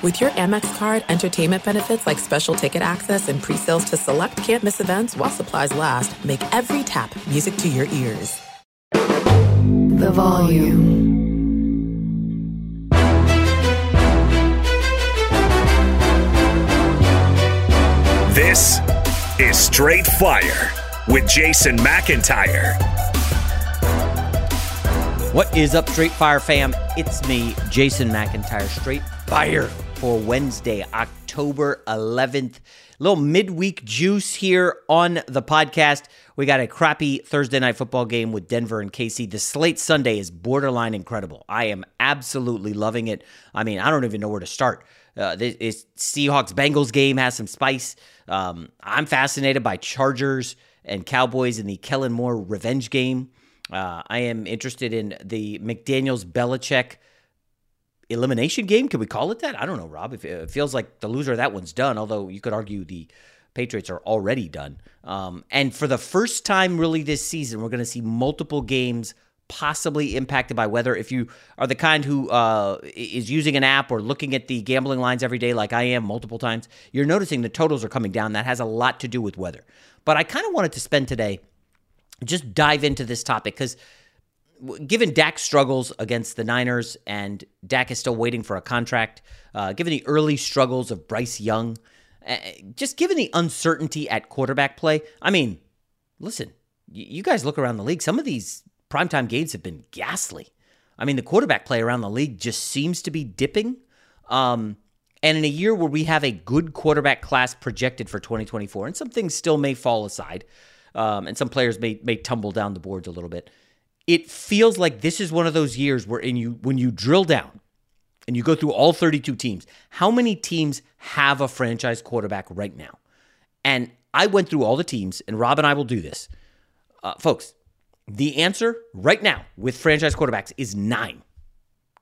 With your Amex card, entertainment benefits like special ticket access and pre-sales to select campus events while supplies last, make every tap music to your ears. The volume. This is Straight Fire with Jason McIntyre. What is up, Straight Fire fam? It's me, Jason McIntyre, Straight Fire for Wednesday, October 11th. A Little midweek juice here on the podcast. We got a crappy Thursday night football game with Denver and KC. The slate Sunday is borderline incredible. I am absolutely loving it. I mean, I don't even know where to start. Uh, this Seahawks Bengals game has some spice. Um, I'm fascinated by Chargers and Cowboys in the Kellen Moore revenge game. Uh, I am interested in the McDaniels Belichick elimination game. Can we call it that? I don't know, Rob. It feels like the loser of that one's done, although you could argue the Patriots are already done. Um, and for the first time, really, this season, we're going to see multiple games possibly impacted by weather. If you are the kind who uh, is using an app or looking at the gambling lines every day, like I am multiple times, you're noticing the totals are coming down. That has a lot to do with weather. But I kind of wanted to spend today just dive into this topic because given Dak's struggles against the Niners and Dak is still waiting for a contract, uh, given the early struggles of Bryce Young, uh, just given the uncertainty at quarterback play, I mean, listen, you guys look around the league, some of these primetime games have been ghastly. I mean, the quarterback play around the league just seems to be dipping. Um, and in a year where we have a good quarterback class projected for 2024, and some things still may fall aside, um, and some players may may tumble down the boards a little bit. It feels like this is one of those years where in you when you drill down and you go through all 32 teams, how many teams have a franchise quarterback right now? And I went through all the teams, and Rob and I will do this, uh, folks. The answer right now with franchise quarterbacks is nine.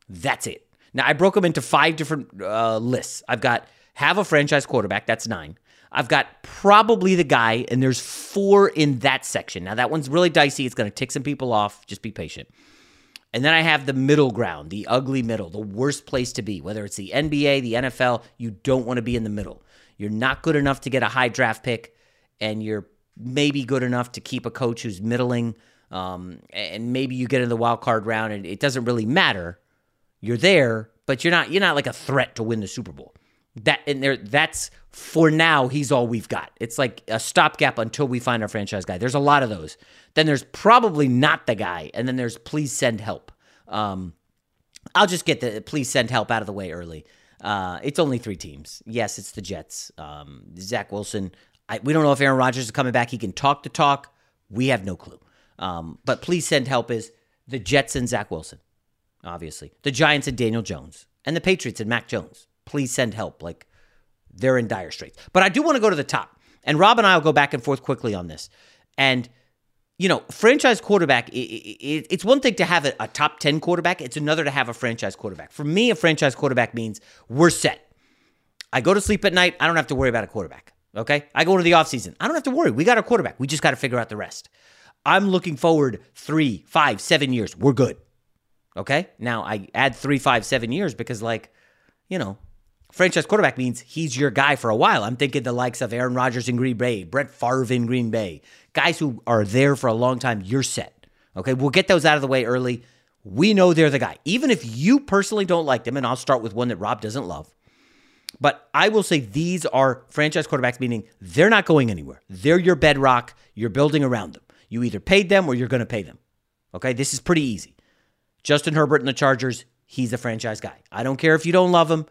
That's it. Now, I broke them into five different uh, lists. I've got have a franchise quarterback, that's nine. I've got probably the guy, and there's four in that section. Now, that one's really dicey. It's going to tick some people off. Just be patient. And then I have the middle ground, the ugly middle, the worst place to be, whether it's the NBA, the NFL, you don't want to be in the middle. You're not good enough to get a high draft pick, and you're maybe good enough to keep a coach who's middling um, and maybe you get in the wild card round, and it doesn't really matter. You're there, but you're not. You're not like a threat to win the Super Bowl. That and there. That's for now. He's all we've got. It's like a stopgap until we find our franchise guy. There's a lot of those. Then there's probably not the guy, and then there's please send help. Um, I'll just get the please send help out of the way early. Uh, it's only three teams. Yes, it's the Jets. Um, Zach Wilson. I, we don't know if Aaron Rodgers is coming back. He can talk the talk. We have no clue. Um, but please send help is the Jets and Zach Wilson, obviously. The Giants and Daniel Jones. And the Patriots and Mac Jones. Please send help. Like they're in dire straits. But I do want to go to the top. And Rob and I will go back and forth quickly on this. And, you know, franchise quarterback, it, it, it's one thing to have a, top 10 quarterback, it's another to have a franchise quarterback. For me, a franchise quarterback means we're set. I go to sleep at night, I don't have to worry about a quarterback. Okay? I go into the offseason. I don't have to worry. We got a quarterback. We just got to figure out the rest. I'm looking forward three, five, seven years. We're good. Okay. Now I add three, five, seven years because, like, you know, franchise quarterback means he's your guy for a while. I'm thinking the likes of Aaron Rodgers in Green Bay, Brett Favre in Green Bay, guys who are there for a long time. You're set. Okay, we'll get those out of the way early. We know they're the guy. Even if you personally don't like them, and I'll start with one that Rob doesn't love. But I will say these are franchise quarterbacks, meaning they're not going anywhere. They're your bedrock. You're building around them. You either paid them or you're going to pay them. Okay, this is pretty easy. Justin Herbert and the Chargers, he's a franchise guy. I don't care if you don't love him.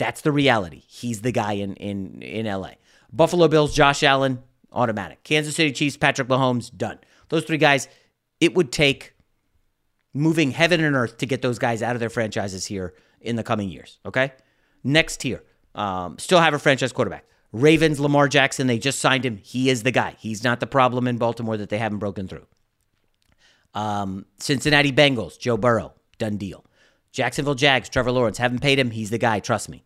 That's the reality. He's the guy in in in LA. Buffalo Bills, Josh Allen, automatic. Kansas City Chiefs, Patrick Mahomes, done. Those three guys, it would take moving heaven and earth to get those guys out of their franchises here in the coming years. Okay. Next tier, um, still have a franchise quarterback. Ravens, Lamar Jackson, they just signed him. He is the guy. He's not the problem in Baltimore that they haven't broken through. Um, Cincinnati Bengals, Joe Burrow, done deal. Jacksonville Jags, Trevor Lawrence, haven't paid him. He's the guy, trust me.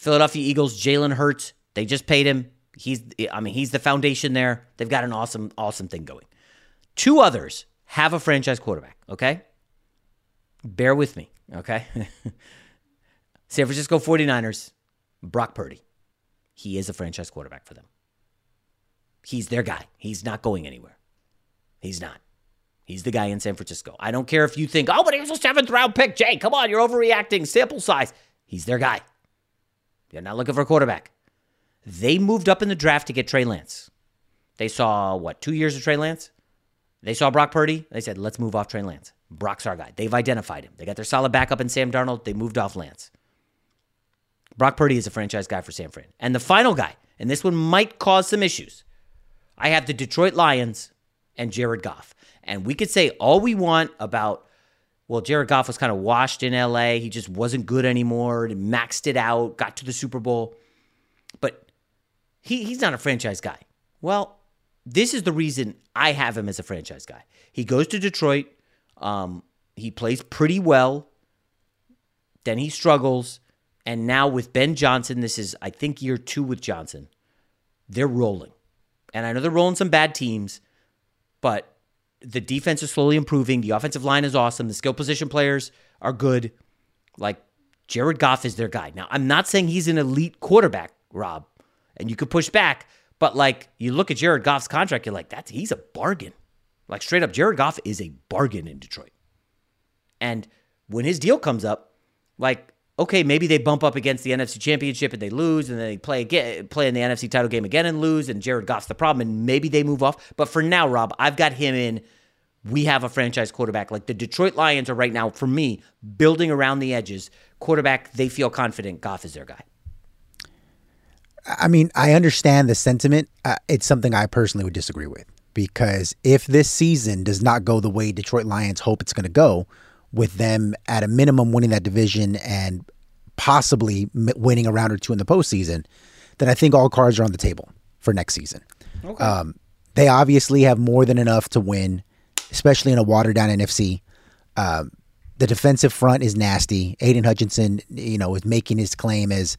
Philadelphia Eagles, Jalen Hurts, they just paid him. He's, I mean, he's the foundation there. They've got an awesome, awesome thing going. Two others have a franchise quarterback, okay? Bear with me, okay? San Francisco 49ers, Brock Purdy. He is a franchise quarterback for them. He's their guy. He's not going anywhere. He's not. He's the guy in San Francisco. I don't care if you think, oh, but he was a seventh round pick. Jay, come on, you're overreacting. Sample size. He's their guy. They're not looking for a quarterback. They moved up in the draft to get Trey Lance. They saw, what, two years of Trey Lance? They saw Brock Purdy. They said, let's move off Trey Lance. Brock's our guy. They've identified him. They got their solid backup in Sam Darnold. They moved off Lance. Brock Purdy is a franchise guy for San Fran. And the final guy, and this one might cause some issues. I have the Detroit Lions and Jared Goff. And we could say all we want about, well, Jared Goff was kind of washed in LA. He just wasn't good anymore, maxed it out, got to the Super Bowl. But he, he's not a franchise guy. Well, this is the reason I have him as a franchise guy. He goes to Detroit. Um, he plays pretty well. Then he struggles. And now with Ben Johnson, this is, I think, year two with Johnson. They're rolling. And I know they're rolling some bad teams, but the defense is slowly improving. The offensive line is awesome. The skill position players are good. Like Jared Goff is their guy. Now, I'm not saying he's an elite quarterback, Rob, and you could push back, but like you look at Jared Goff's contract, you're like, that's he's a bargain. Like straight up, Jared Goff is a bargain in Detroit. And when his deal comes up, like, okay, maybe they bump up against the NFC championship and they lose, and then they play again play in the NFC title game again and lose, and Jared Goff's the problem, and maybe they move off. But for now, Rob, I've got him in. We have a franchise quarterback. Like the Detroit Lions are right now, for me, building around the edges. Quarterback, they feel confident. Goff is their guy. I mean, I understand the sentiment. Uh, it's something I personally would disagree with because if this season does not go the way Detroit Lions hope it's going to go, with them at a minimum winning that division and possibly winning a round or two in the postseason, then I think all cards are on the table for next season. Okay. Um, they obviously have more than enough to win, especially in a watered down NFC. Um, the defensive front is nasty. Aidan Hutchinson, you know, is making his claim as,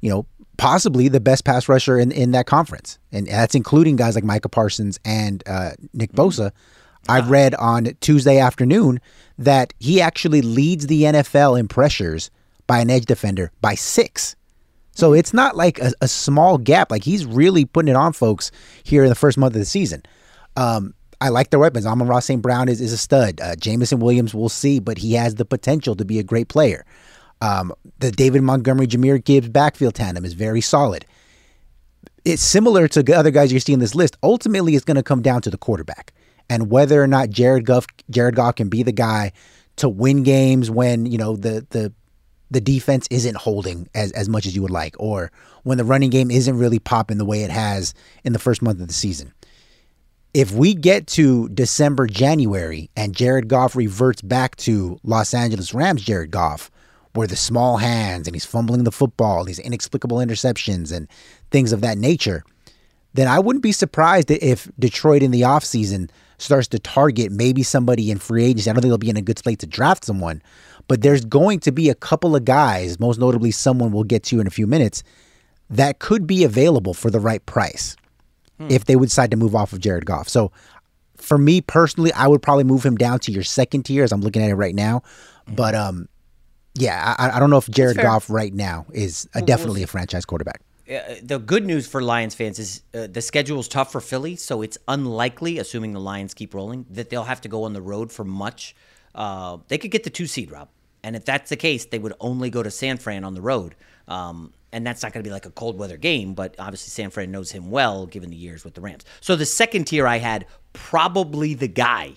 you know, possibly the best pass rusher in, in that conference. And that's including guys like Micah Parsons and uh, Nick mm-hmm. Bosa. I read on Tuesday afternoon that he actually leads the NFL in pressures by an edge defender by six. So mm-hmm. it's not like a, a, small gap. Like he's really putting it on folks here in the first month of the season. Um, I like their weapons. Amon-Ra St. Brown is, is a stud. Uh, Jameson Williams, we'll see, but he has the potential to be a great player. Um, the David Montgomery, Jahmyr Gibbs backfield tandem is very solid. It's similar to other guys you see in this list. Ultimately, it's going to come down to the quarterback and whether or not Jared Goff, Jared Goff can be the guy to win games when you know the the the defense isn't holding as, as much as you would like, or when the running game isn't really popping the way it has in the first month of the season. If we get to December, January, and Jared Goff reverts back to Los Angeles Rams Jared Goff, where the small hands and he's fumbling the football, these inexplicable interceptions and things of that nature, then I wouldn't be surprised if Detroit in the offseason starts to target maybe somebody in free agency. I don't think they'll be in a good slate to draft someone, but there's going to be a couple of guys, most notably someone we'll get to in a few minutes, that could be available for the right price hmm. if they would decide to move off of Jared Goff. So for me personally, I would probably move him down to your second tier as I'm looking at it right now. Hmm. But um, yeah, I, I don't know if Jared Goff right now is a, definitely a franchise quarterback. Uh, the good news for Lions fans is uh, the schedule is tough for Philly, so it's unlikely, assuming the Lions keep rolling, that they'll have to go on the road for much. Uh, they could get the two seed, Rob, and if that's the case, they would only go to San Fran on the road. Um, and that's not going to be like a cold weather game, but obviously San Fran knows him well given the years with the Rams. So the second tier I had probably the guy,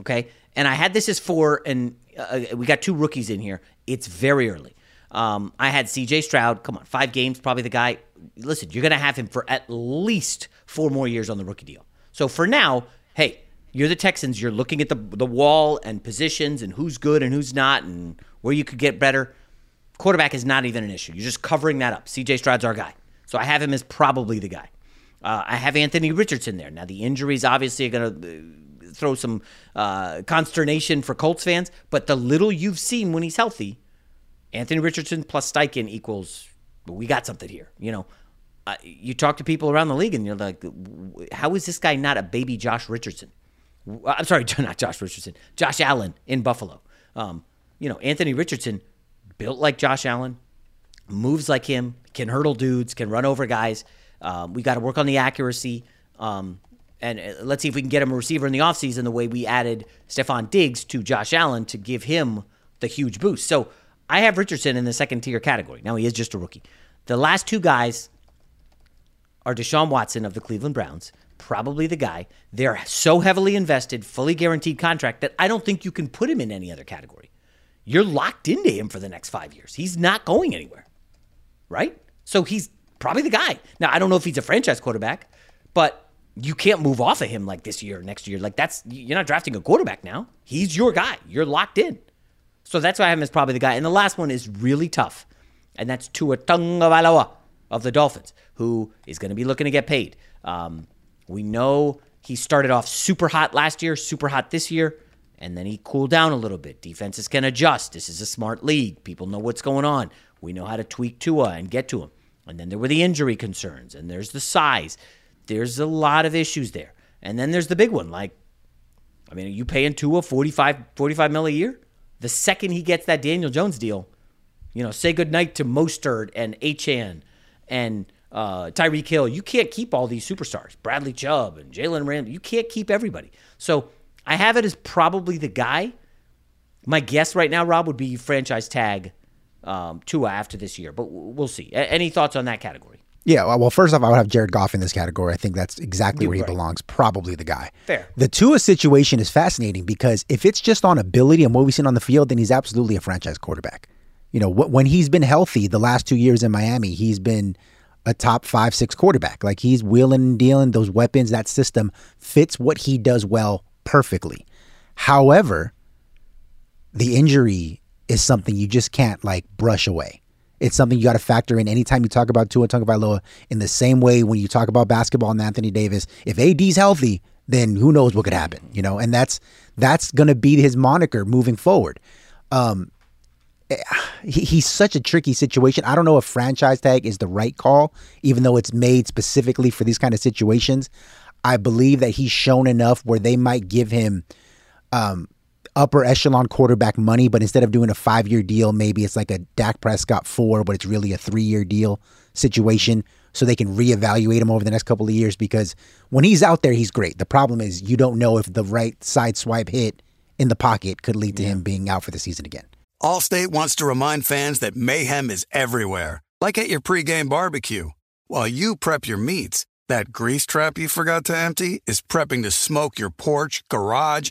okay, and I had this as four, and uh, we got two rookies in here. It's very early. Um, I had C.J. Stroud. Come on, five games, probably the guy. Listen, you're going to have him for at least four more years on the rookie deal. So for now, hey, you're the Texans. You're looking at the the wall and positions and who's good and who's not and where you could get better. Quarterback is not even an issue. You're just covering that up. C.J. Stroud's our guy, so I have him as probably the guy. Uh, I have Anthony Richardson there. Now the injuries obviously are going to uh, throw some uh, consternation for Colts fans, but the little you've seen when he's healthy Anthony Richardson plus Steichen equals we got something here. You know, uh, you talk to people around the league and you're like, how is this guy not a baby Josh Richardson? I'm sorry, not Josh Richardson, Josh Allen in Buffalo. Um, you know, Anthony Richardson built like Josh Allen, moves like him, can hurdle dudes, can run over guys. Um, we got to work on the accuracy. Um, and uh, let's see if we can get him a receiver in the offseason the way we added Stefon Diggs to Josh Allen to give him the huge boost. So I have Richardson in the second tier category. Now he is just a rookie. The last two guys are Deshaun Watson of the Cleveland Browns, probably the guy. They're so heavily invested, fully guaranteed contract that I don't think you can put him in any other category. You're locked into him for the next five years. He's not going anywhere, right? So he's probably the guy. Now I don't know if he's a franchise quarterback, but you can't move off of him like this year, next year. Like that's you're not drafting a quarterback now. He's your guy. You're locked in. So that's why I have him as probably the guy. And the last one is really tough, and that's Tua Tagovailoa of the Dolphins, who is going to be looking to get paid. Um, we know he started off super hot last year, super hot this year, and then he cooled down a little bit. Defenses can adjust. This is a smart league. People know what's going on. We know how to tweak Tua and get to him. And then there were the injury concerns, and there's the size. There's a lot of issues there. And then there's the big one. Like, I mean, are you paying Tua 45, 45 mil a year? The second he gets that Daniel Jones deal, you know, say goodnight to Mostert and Achane and uh, Tyreek Hill. You can't keep all these superstars, Bradley Chubb and Jalen Randall. You can't keep everybody. So I have it as probably the guy. My guess right now, Rob, would be franchise tag um, Tua after this year, but we'll see. A- any thoughts on that category? Yeah, well, first off, I would have Jared Goff in this category. I think that's exactly where he belongs. Probably the guy. Fair. The Tua situation is fascinating because if it's just on ability and what we've seen on the field, then he's absolutely a franchise quarterback. You know, when he's been healthy the last two years in Miami, he's been a top five, six quarterback. Like he's wheeling and dealing those weapons. That system fits what he does well perfectly. However, the injury is something you just can't like brush away. It's something you got to factor in anytime you talk about Tua Tagovailoa. In the same way, when you talk about basketball and Anthony Davis, if AD's healthy, then who knows what could happen, you know? And that's that's going to be his moniker moving forward. Um, he, he's such a tricky situation. I don't know if franchise tag is the right call, even though it's made specifically for these kind of situations. I believe that he's shown enough where they might give him um, upper echelon quarterback money, but instead of doing a five year deal, maybe it's like a Dak Prescott four, but it's really a three year deal situation so they can reevaluate him over the next couple of years because when he's out there, he's great. The problem is you don't know if the right side swipe hit in the pocket could lead to yeah. him being out for the season again. Allstate wants to remind fans that mayhem is everywhere, like at your pregame barbecue. While you prep your meats, that grease trap you forgot to empty is prepping to smoke your porch, garage,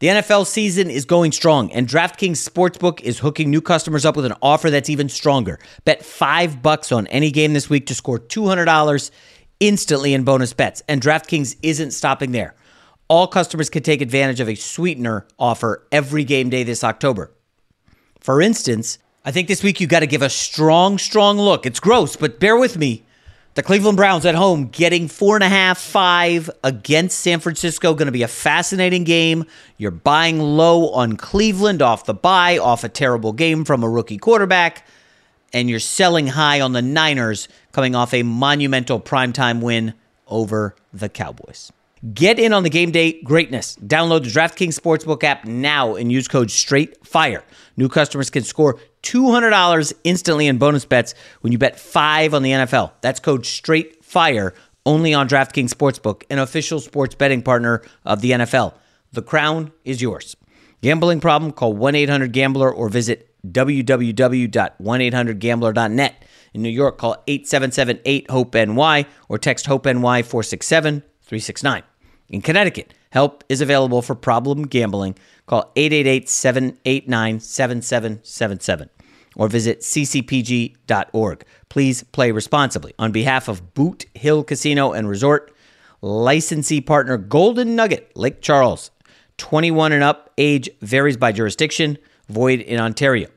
The NFL season is going strong, and DraftKings Sportsbook is hooking new customers up with an offer that's even stronger. Bet five bucks on any game this week to score $200 instantly in bonus bets. And DraftKings isn't stopping there. All customers can take advantage of a sweetener offer every game day this October. For instance, I think this week you got to give a strong, strong look. It's gross, but bear with me. The Cleveland Browns at home getting four and a half, five against San Francisco. Going to be a fascinating game. You're buying low on Cleveland off the buy, off a terrible game from a rookie quarterback, and you're selling high on the Niners coming off a monumental primetime win over the Cowboys. Get in on the game day greatness. Download the DraftKings Sportsbook app now and use code STRAIGhtFIRE. New customers can score $200 instantly in bonus bets when you bet 5 on the NFL. That's code STRAIGhtFIRE only on DraftKings Sportsbook, an official sports betting partner of the NFL. The crown is yours. Gambling problem? Call 1-800-GAMBLER or visit www.1800gambler.net. In New York, call 877-8-HOPE-NY or text HOPE-NY 467-369. In Connecticut, help is available for problem gambling. Call 888-789-7777 or visit ccpg.org. Please play responsibly. On behalf of Boot Hill Casino and Resort, licensee partner Golden Nugget, Lake Charles. 21 and up, age varies by jurisdiction, void in Ontario.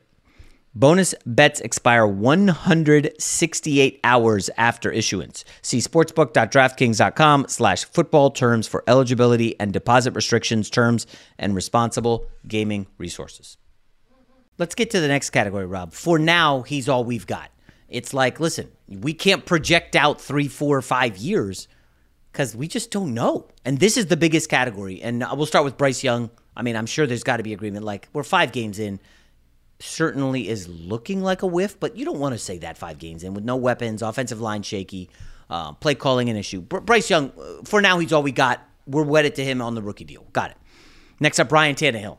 Bonus bets expire 168 hours after issuance. See sportsbook.draftkings.com slash football terms for eligibility and deposit restrictions, terms, and responsible gaming resources. Let's get to the next category, Rob. For now, he's all we've got. It's like, listen, we can't project out three, four, five years because we just don't know. And this is the biggest category. And we'll start with Bryce Young. I mean, I'm sure there's got to be agreement. Like, we're five games in certainly is looking like a whiff, but you don't want to say that five games in with no weapons, offensive line shaky, uh, play calling an issue. Br- Bryce Young, uh, for now, he's all we got. We're wedded to him on the rookie deal. Got it. Next up, Ryan Tannehill.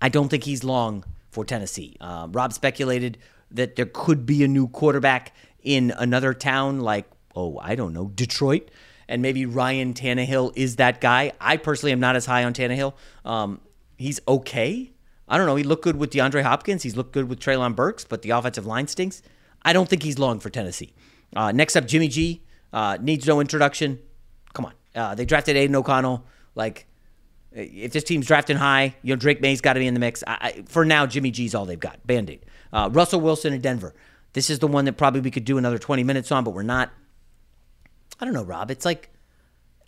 I don't think he's long for Tennessee. Uh, Rob speculated that there could be a new quarterback in another town like, oh, I don't know, Detroit. And maybe Ryan Tannehill is that guy. I personally am not as high on Tannehill. Um, he's okay. I don't know. He looked good with DeAndre Hopkins. He's looked good with Treylon Burks, but the offensive line stinks. I don't think he's long for Tennessee. Uh, next up, Jimmy G uh, needs no introduction. Come on, uh, they drafted Aidan O'Connell. Like, if this team's drafting high, you know Drake Maye's got to be in the mix. I, I, for now, Jimmy G's all they've got. Band aid. Uh, Russell Wilson in Denver. This is the one that probably we could do another 20 minutes on, but we're not. I don't know, Rob. It's like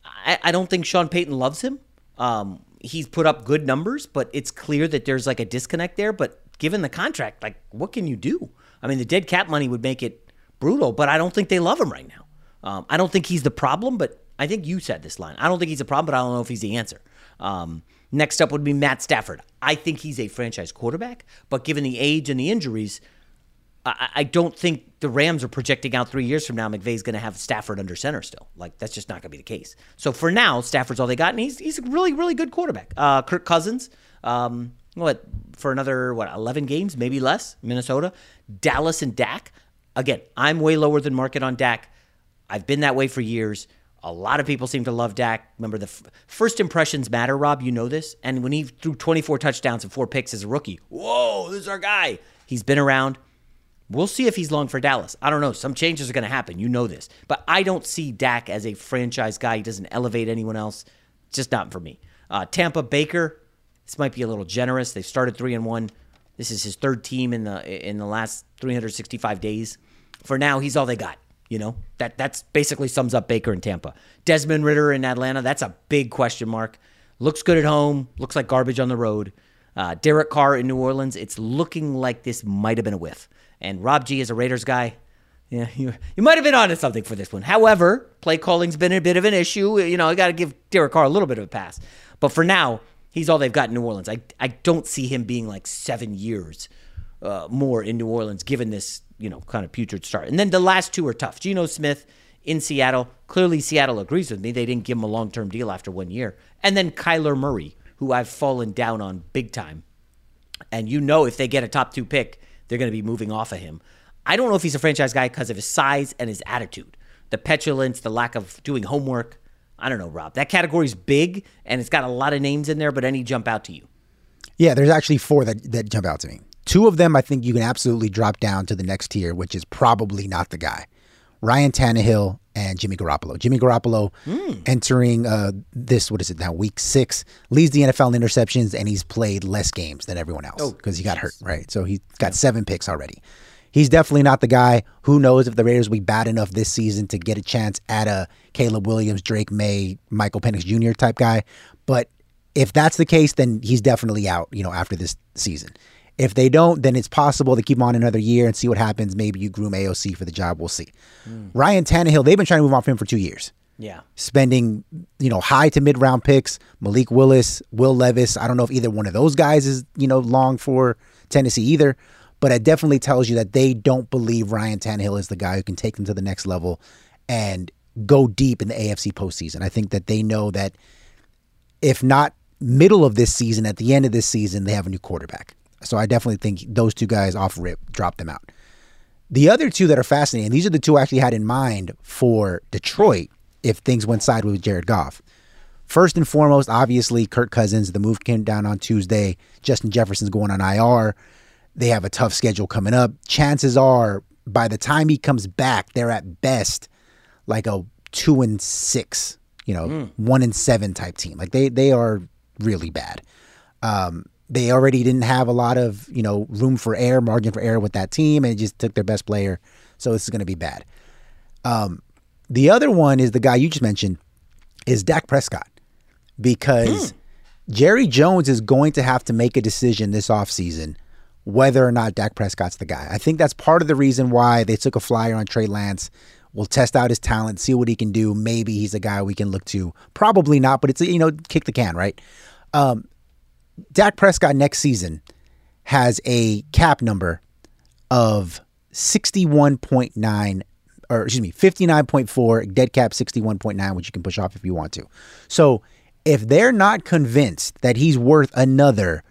I, I don't think Sean Payton loves him. Um, he's put up good numbers, but it's clear that there's like a disconnect there. But given the contract, like what can you do? I mean, the dead cap money would make it brutal, but I don't think they love him right now. Um, I don't think he's the problem, but I think you said this line. I don't think he's a problem, but I don't know if he's the answer. Um, next up would be Matt Stafford. I think he's a franchise quarterback, but given the age and the injuries, I, I don't think the Rams are projecting out three years from now. McVay's going to have Stafford under center still. Like that's just not going to be the case. So for now, Stafford's all they got, and he's he's a really really good quarterback. Uh, Kirk Cousins, um, what for another what eleven games, maybe less. Minnesota, Dallas, and Dak. Again, I'm way lower than market on Dak. I've been that way for years. A lot of people seem to love Dak. Remember, the f- first impressions matter, Rob. You know this. And when he threw 24 touchdowns and four picks as a rookie, whoa, this is our guy. He's been around. We'll see if he's long for Dallas. I don't know. Some changes are going to happen. You know this. But I don't see Dak as a franchise guy. He doesn't elevate anyone else. Just not for me. Uh, Tampa Baker, this might be a little generous. They started three and one. This is his third team in the in the last 365 days. For now, he's all they got. You know that that's basically sums up Baker in Tampa. Desmond Ridder in Atlanta. That's a big question mark. Looks good at home. Looks like garbage on the road. Uh, Derek Carr in New Orleans. It's looking like this might have been a whiff. And Rob G is a Raiders guy. Yeah, you, you might have been onto something for this one. However, play calling's been a bit of an issue. You know, I got to give Derek Carr a little bit of a pass. But for now, he's all they've got in New Orleans. I, I don't see him being like seven years uh, more in New Orleans, given this, you know, kind of putrid start. And then the last two are tough. Geno Smith in Seattle. Clearly, Seattle agrees with me. They didn't give him a long term deal after one year. And then Kyler Murray, who I've fallen down on big time. And you know, if they get a top two pick, they're going to be moving off of him. I don't know if he's a franchise guy because of his size and his attitude, the petulance, the lack of doing homework. I don't know, Rob. That category's big and it's got a lot of names in there, but any jump out to you? Yeah, there's actually four that, that jump out to me. Two of them I think you can absolutely drop down to the next tier, which is probably not the guy. Ryan Tannehill and Jimmy Garoppolo. Jimmy Garoppolo mm. entering uh, this, what is it now, week six, leads the NFL in interceptions, and he's played less games than everyone else because oh, he got hurt, right? So he's got yeah. seven picks already. He's definitely not the guy. Who knows if the Raiders will be bad enough this season to get a chance at a Caleb Williams, Drake Maye, Michael Penix Jr. type guy. But if that's the case, then he's definitely out, you know, after this season. If they don't, then it's possible to keep him on another year and see what happens. Maybe you groom AOC for the job. We'll see. Mm. Ryan Tannehill, they've been trying to move on from him for two years. Yeah. Spending, you know, high to mid round picks, Malik Willis, Will Levis. I don't know if either one of those guys is, you know, long for Tennessee either, but it definitely tells you that they don't believe Ryan Tannehill is the guy who can take them to the next level and go deep in the AFC postseason. I think that they know that if not middle of this season, at the end of this season, they have a new quarterback. So I definitely think those two guys off rip drop them out. The other two that are fascinating, these are the two I actually had in mind for Detroit if things went sideways with Jared Goff. First and foremost, obviously, Kirk Cousins. The move came down on Tuesday. Justin Jefferson's going on IR. They have a tough schedule coming up. Chances are, by the time he comes back, they're at best like a two and six, you know, mm. one and seven type team. Like they they are really bad. Um, they already didn't have a lot of you know room for error, margin for error with that team, and just took their best player. So this is going to be bad. Um, the other one is the guy you just mentioned, is Dak Prescott, because hmm. Jerry Jones is going to have to make a decision this offseason whether or not Dak Prescott's the guy. I think that's part of the reason why they took a flyer on Trey Lance. We'll test out his talent, see what he can do. Maybe he's a guy we can look to. Probably not, but it's you know kick the can, right? Um, Dak Prescott next season has a cap number of 61.9 or excuse me, 59.4, dead cap 61.9, which you can push off if you want to. So if they're not convinced that he's worth another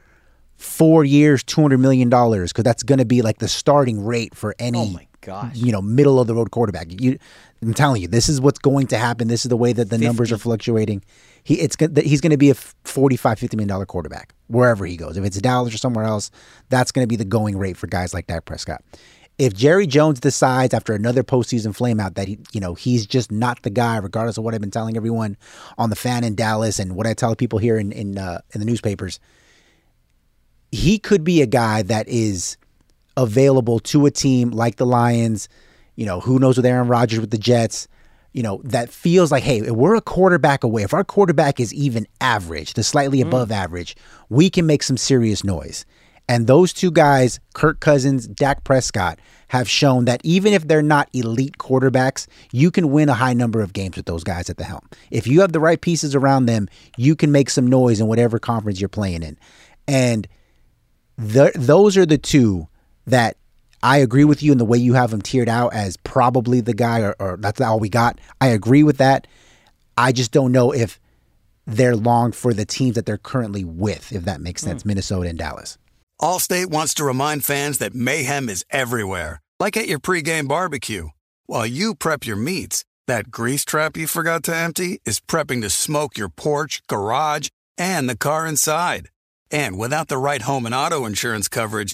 four years, $200 million, because that's going to be like the starting rate for any, oh my gosh. you know, middle of the road quarterback. You, I'm telling you, this is what's going to happen. This is the way that the 50. numbers are fluctuating. He, it's he's going to be a 45, 50 million dollar quarterback wherever he goes. If it's Dallas or somewhere else, that's going to be the going rate for guys like Dak Prescott. If Jerry Jones decides after another postseason flameout that he, you know, he's just not the guy, regardless of what I've been telling everyone on the fan in Dallas and what I tell people here in in uh, in the newspapers, he could be a guy that is available to a team like the Lions. You know, who knows with Aaron Rodgers with the Jets you know, that feels like, hey, we're a quarterback away. If our quarterback is even average, the slightly mm. above average, we can make some serious noise. And those two guys, Kirk Cousins, Dak Prescott, have shown that even if they're not elite quarterbacks, you can win a high number of games with those guys at the helm. If you have the right pieces around them, you can make some noise in whatever conference you're playing in. And the, those are the two that I agree with you in the way you have him tiered out as probably the guy, or, or that's all we got. I agree with that. I just don't know if they're long for the teams that they're currently with, if that makes sense, mm. Minnesota and Dallas. Allstate wants to remind fans that mayhem is everywhere, like at your pregame barbecue. While you prep your meats, that grease trap you forgot to empty is prepping to smoke your porch, garage, and the car inside. And without the right home and auto insurance coverage,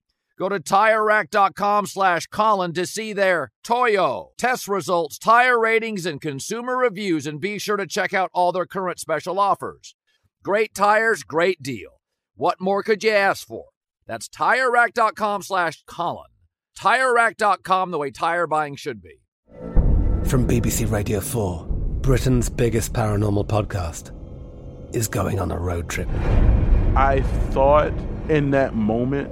Go to TireRack.com slash Colin to see their Toyo test results, tire ratings, and consumer reviews, and be sure to check out all their current special offers. Great tires, great deal. What more could you ask for? That's TireRack.com slash Colin. TireRack.com, the way tire buying should be. From BBC Radio 4, Britain's biggest paranormal podcast is going on a road trip. I thought in that moment,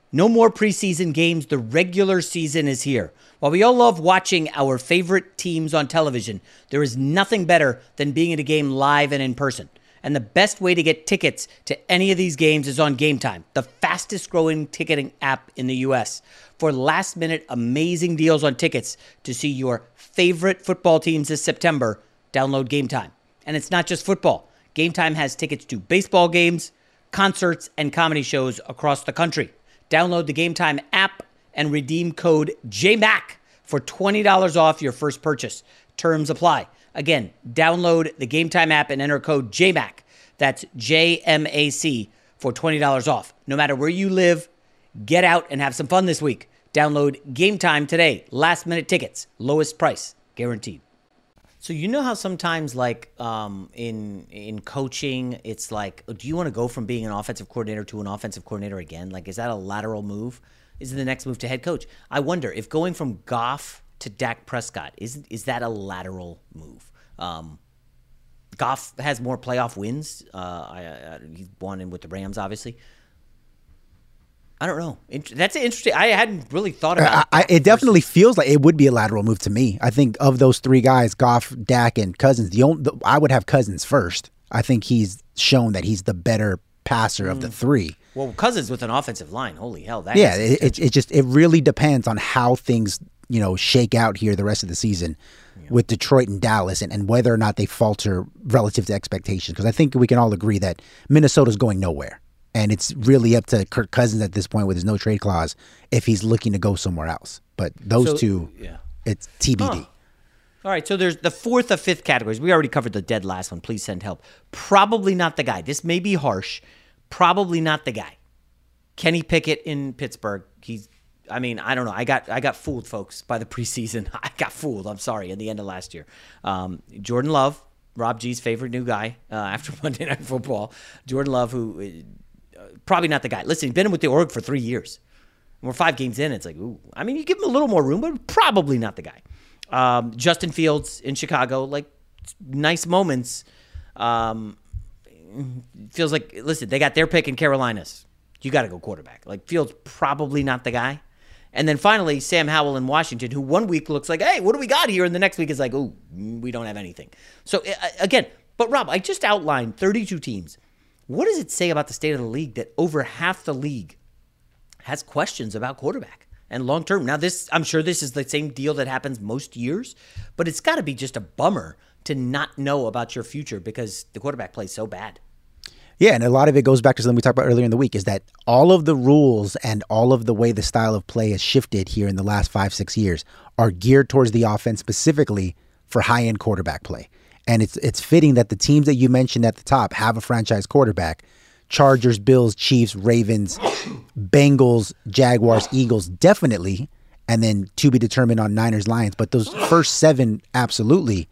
No more preseason games. The regular season is here. While we all love watching our favorite teams on television, there is nothing better than being at a game live and in person. And the best way to get tickets to any of these games is on Game Time, the fastest growing ticketing app in the US. For last minute amazing deals on tickets to see your favorite football teams this September, download Game Time. And it's not just football. Game Time has tickets to baseball games, concerts, and comedy shows across the country. Download the Game Time app and redeem code JMAC for $20 off your first purchase. Terms apply. Again, download the Game Time app and enter code JMAC. That's J M A C for $20 off. No matter where you live, get out and have some fun this week. Download Game Time today. Last minute tickets, lowest price guaranteed. So you know how sometimes like um, in in coaching, it's like, do you want to go from being an offensive coordinator to an offensive coordinator again? Like, is that a lateral move? Is it the next move to head coach? I wonder if going from Goff to Dak Prescott is is that a lateral move? Um, Goff has more playoff wins. Uh, I, I, he's won in with the Rams, obviously. I don't know. That's interesting. I hadn't really thought uh, about. I, I, it definitely feels like it would be a lateral move to me. I think of those three guys, Goff, Dak, and Cousins, the only the, I would have Cousins first. I think he's shown that he's the better passer of the hmm. three. Well, Cousins with an offensive line, holy hell! That yeah, it, it, it just it really depends on how things you know shake out here the rest of the season with Detroit and Dallas, and, and whether or not they falter relative to expectations. Because I think we can all agree that Minnesota's going nowhere, and it's really up to Kirk Cousins at this point with his no trade clause if he's looking to go somewhere else. But those So- two, yeah. it's TBD. Huh. All right, so there's the fourth of fifth categories. We already covered the dead last one. Please send help. Probably not the guy. This may be harsh. Probably not the guy. Kenny Pickett in Pittsburgh. He's. I mean, I don't know. I got I got fooled, folks, by the preseason. I got fooled. I'm sorry. In the end of last year, um, Jordan Love, Rob G's favorite new guy uh, after Monday Night Football. Jordan Love, who uh, probably not the guy. Listen, he's been with the org for three years. We're five games in. It's like, ooh. I mean, you give him a little more room, but probably not the guy. Um, Justin Fields in Chicago, like nice moments. Um, feels like listen, they got their pick in Carolinas. You got to go quarterback. Like Fields probably not the guy. And then finally, Sam Howell in Washington, who one week looks like, hey, what do we got here? And the next week is like, ooh, we don't have anything. So again, but Rob, I just outlined 32 teams. What does it say about the state of the league that over half the league has questions about quarterback and long term. Now, this I'm sure this is the same deal that happens most years, but it's got to be just a bummer to not know about your future because the quarterback plays so bad. Yeah, and a lot of it goes back to something we talked about earlier in the week is that all of the rules and all of the way the style of play has shifted here in the last five, six years are geared towards the offense specifically for high end quarterback play. And it's it's fitting that the teams that you mentioned at the top have a franchise quarterback. Chargers, Bills, Chiefs, Ravens, Bengals, Jaguars, Eagles, definitely. And then to be determined on Niners, Lions. But those first seven, absolutely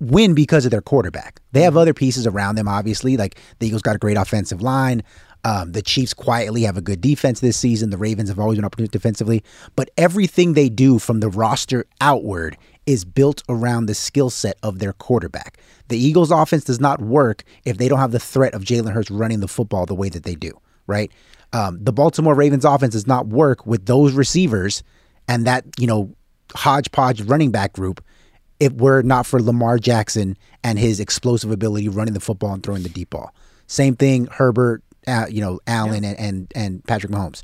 win because of their quarterback. They have other pieces around them, obviously. Like the Eagles got a great offensive line. Um, the Chiefs quietly have a good defense this season. The Ravens have always been opportunistic defensively. But everything they do from the roster outward is built around the skill set of their quarterback. The Eagles' offense does not work if they don't have the threat of Jalen Hurts running the football the way that they do, right? Um, the Baltimore Ravens offense does not work with those receivers and that, you know, hodgepodge running back group if were not for Lamar Jackson and his explosive ability running the football and throwing the deep ball. Same thing, Herbert, uh, you know, Allen and, and and Patrick Mahomes.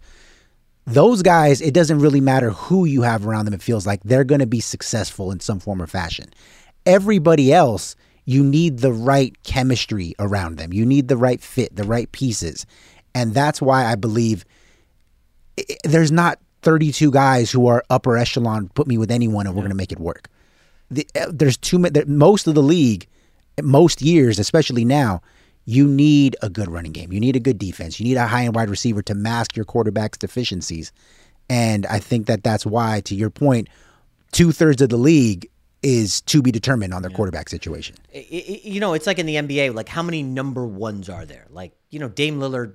Those guys, it doesn't really matter who you have around them. It feels like they're going to be successful in some form or fashion. Everybody else, you need the right chemistry around them. You need the right fit, the right pieces. And that's why I believe there's not 32 guys who are upper echelon, put me with anyone and we're going to make it work. The, uh, there's too many, most of the league, most years, especially now, you need a good running game. You need a good defense. You need a high end wide receiver to mask your quarterback's deficiencies. And I think that that's why, to your point, two thirds of the league is to be determined on their yeah. quarterback situation. You know, it's like in the NBA, like how many number ones are there? Like, you know, Dame Lillard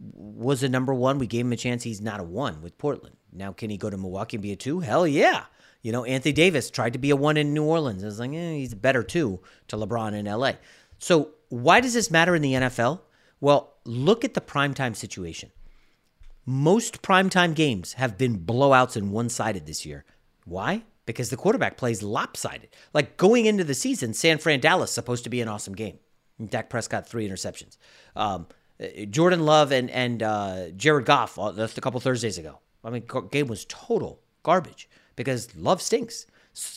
was a number one. We gave him a chance. He's not a one with Portland. Now, can he go to Milwaukee and be a two? Hell yeah. You know, Anthony Davis tried to be a one in New Orleans. I was like, eh, he's better two to LeBron in LA. So, why does this matter in the NFL? Well, look at the primetime situation. Most primetime games have been blowouts and one sided this year. Why? Because the quarterback plays lopsided. Like going into the season, San Fran Dallas supposed to be an awesome game. Dak Prescott three interceptions. Um, Jordan Love and and uh, Jared Goff uh, a couple Thursdays ago. I mean, game was total garbage because Love stinks.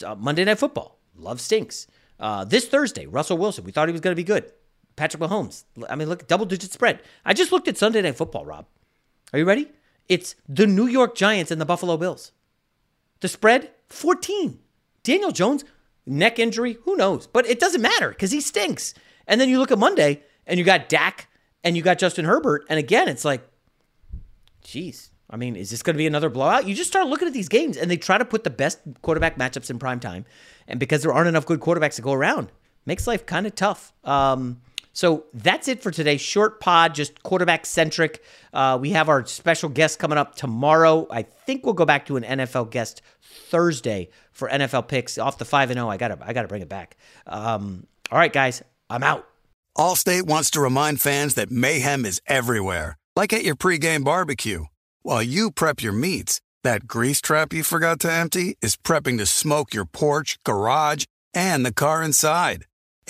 Uh, Monday Night Football, Love stinks. Uh, this Thursday, Russell Wilson, we thought he was going to be good. Patrick Mahomes, I mean, look, double digit spread. I just looked at Sunday Night Football, Rob. Are you ready? It's the New York Giants and the Buffalo Bills. The spread, 14. Daniel Jones, neck injury, who knows? But it doesn't matter because he stinks. And then you look at Monday and you got Dak and you got Justin Herbert. And again, it's like, geez, I mean, is this going to be another blowout? You just start looking at these games and they try to put the best quarterback matchups in prime time. And because there aren't enough good quarterbacks to go around, makes life kind of tough. Um, so that's it for today. Short pod, just quarterback centric. Uh, we have our special guest coming up tomorrow. I think we'll go back to an NFL guest Thursday for NFL picks off the five and zero. Oh. I gotta, I gotta bring it back. Um, all right, guys, I'm out. Allstate wants to remind fans that mayhem is everywhere, like at your pregame barbecue. While you prep your meats, that grease trap you forgot to empty is prepping to smoke your porch, garage, and the car inside.